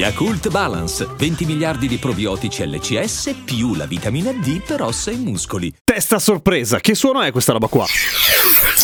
Yakult Balance, 20 miliardi di probiotici LCS più la vitamina D per ossa e muscoli. Testa sorpresa, che suono è questa roba qua?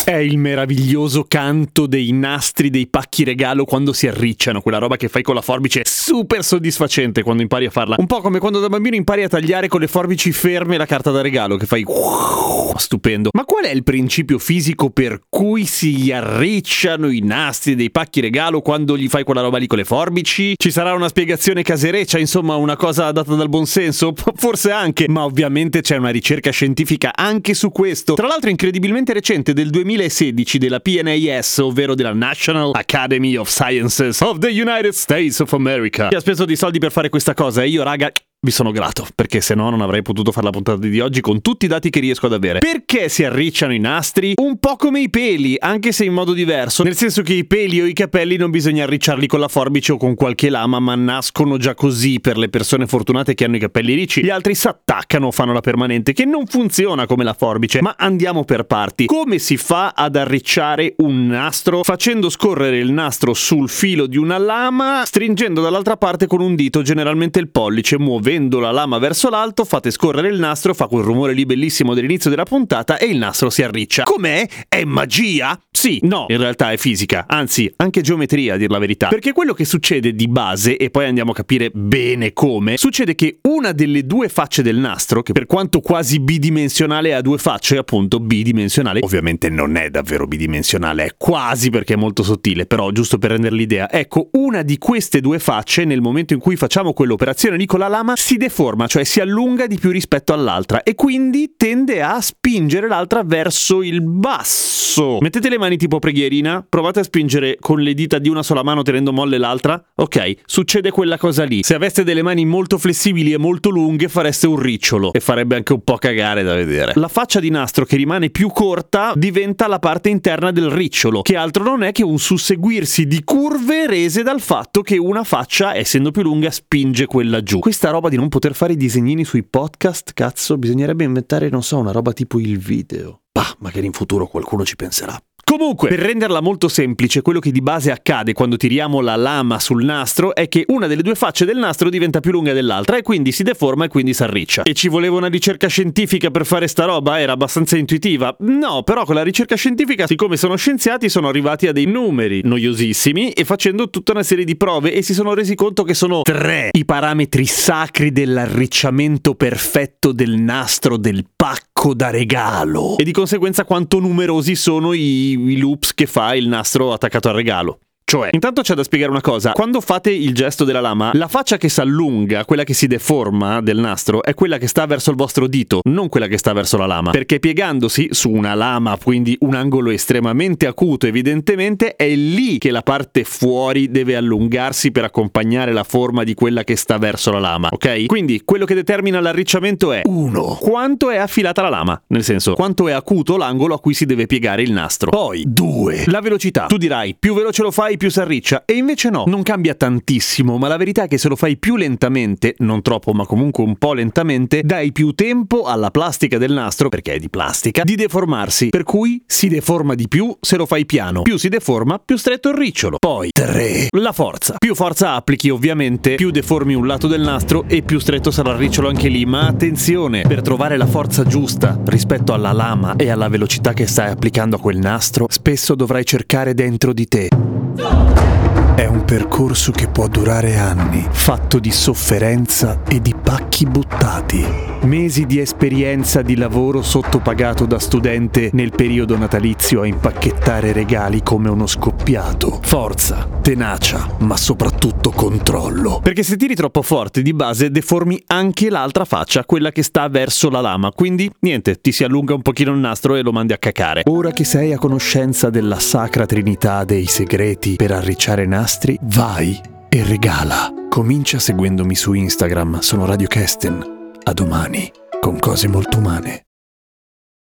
È il meraviglioso canto dei nastri dei pacchi regalo quando si arricciano, quella roba che fai con la forbice, super soddisfacente quando impari a farla. Un po' come quando da bambino impari a tagliare con le forbici ferme la carta da regalo, che fai stupendo. Ma qual è il principio fisico per cui si arricciano i nastri dei pacchi regalo quando gli fai quella roba lì con le forbici? Ci sarà una spiegazione casereccia, insomma, una cosa data dal buonsenso? Forse anche, ma ovviamente c'è una ricerca scientifica anche su questo. Tra l'altro incredibilmente recente del 2016 della PNAS, ovvero della National Academy of Sciences of the United States of America, che ha speso dei soldi per fare questa cosa e io, raga, vi sono grato, perché se no non avrei potuto fare la puntata di oggi con tutti i dati che riesco ad avere. Perché si arricciano i nastri? Un po' come i peli, anche se in modo diverso, nel senso che i peli o i capelli non bisogna arricciarli con la forbice o con qualche lama, ma nascono già così per le persone fortunate che hanno i capelli ricci. Gli altri si attaccano o fanno la permanente, che non funziona come la forbice, ma andiamo per parti. Come si fa ad arricciare un nastro? Facendo scorrere il nastro sul filo di una lama, stringendo dall'altra parte con un dito, generalmente il pollice, muovendo muovendo la lama verso l'alto, fate scorrere il nastro, fa quel rumore lì bellissimo dell'inizio della puntata e il nastro si arriccia. Com'è? È magia? Sì, no, in realtà è fisica, anzi, anche geometria a dir la verità. Perché quello che succede di base, e poi andiamo a capire bene come, succede che una delle due facce del nastro, che per quanto quasi bidimensionale ha due facce, appunto bidimensionale, ovviamente non è davvero bidimensionale, è quasi perché è molto sottile, però giusto per rendere l'idea, ecco, una di queste due facce, nel momento in cui facciamo quell'operazione lì con la lama, si deforma, cioè si allunga di più rispetto all'altra e quindi tende a spingere l'altra verso il basso. Mettete le mani tipo preghierina, provate a spingere con le dita di una sola mano tenendo molle l'altra. Ok, succede quella cosa lì. Se aveste delle mani molto flessibili e molto lunghe fareste un ricciolo e farebbe anche un po' cagare da vedere. La faccia di nastro che rimane più corta diventa la parte interna del ricciolo, che altro non è che un susseguirsi di curve rese dal fatto che una faccia, essendo più lunga, spinge quella giù. Questa roba di di non poter fare i disegnini sui podcast, cazzo, bisognerebbe inventare, non so, una roba tipo il video. Bah, magari in futuro qualcuno ci penserà. Comunque, per renderla molto semplice, quello che di base accade quando tiriamo la lama sul nastro è che una delle due facce del nastro diventa più lunga dell'altra e quindi si deforma e quindi si arriccia. E ci voleva una ricerca scientifica per fare sta roba? Era abbastanza intuitiva? No, però con la ricerca scientifica, siccome sono scienziati, sono arrivati a dei numeri noiosissimi e facendo tutta una serie di prove e si sono resi conto che sono tre i parametri sacri dell'arricciamento perfetto del nastro del pacco da regalo. E di conseguenza quanto numerosi sono i i loops che fa il nastro attaccato al regalo. Cioè, intanto c'è da spiegare una cosa. Quando fate il gesto della lama, la faccia che si allunga, quella che si deforma del nastro, è quella che sta verso il vostro dito, non quella che sta verso la lama. Perché piegandosi su una lama, quindi un angolo estremamente acuto, evidentemente, è lì che la parte fuori deve allungarsi per accompagnare la forma di quella che sta verso la lama, ok? Quindi quello che determina l'arricciamento è 1. Quanto è affilata la lama? Nel senso, quanto è acuto l'angolo a cui si deve piegare il nastro. Poi 2. La velocità. Tu dirai, più veloce lo fai, più si arriccia. E invece no, non cambia tantissimo, ma la verità è che se lo fai più lentamente, non troppo ma comunque un po' lentamente, dai più tempo alla plastica del nastro, perché è di plastica, di deformarsi. Per cui si deforma di più se lo fai piano. Più si deforma, più stretto il ricciolo. Poi 3. La forza. Più forza applichi ovviamente, più deformi un lato del nastro e più stretto sarà il ricciolo anche lì. Ma attenzione, per trovare la forza giusta rispetto alla lama e alla velocità che stai applicando a quel nastro, spesso dovrai cercare dentro di te. È un percorso che può durare anni, fatto di sofferenza e di pacchi buttati. Mesi di esperienza di lavoro sottopagato da studente nel periodo natalizio a impacchettare regali come uno scoppiato. Forza, tenacia, ma soprattutto controllo. Perché se tiri troppo forte di base deformi anche l'altra faccia, quella che sta verso la lama. Quindi niente, ti si allunga un pochino il nastro e lo mandi a cacare. Ora che sei a conoscenza della sacra trinità dei segreti per arricciare nastri, vai e regala. Comincia seguendomi su Instagram, sono Radio Kesten. A domani, con cose molto umane.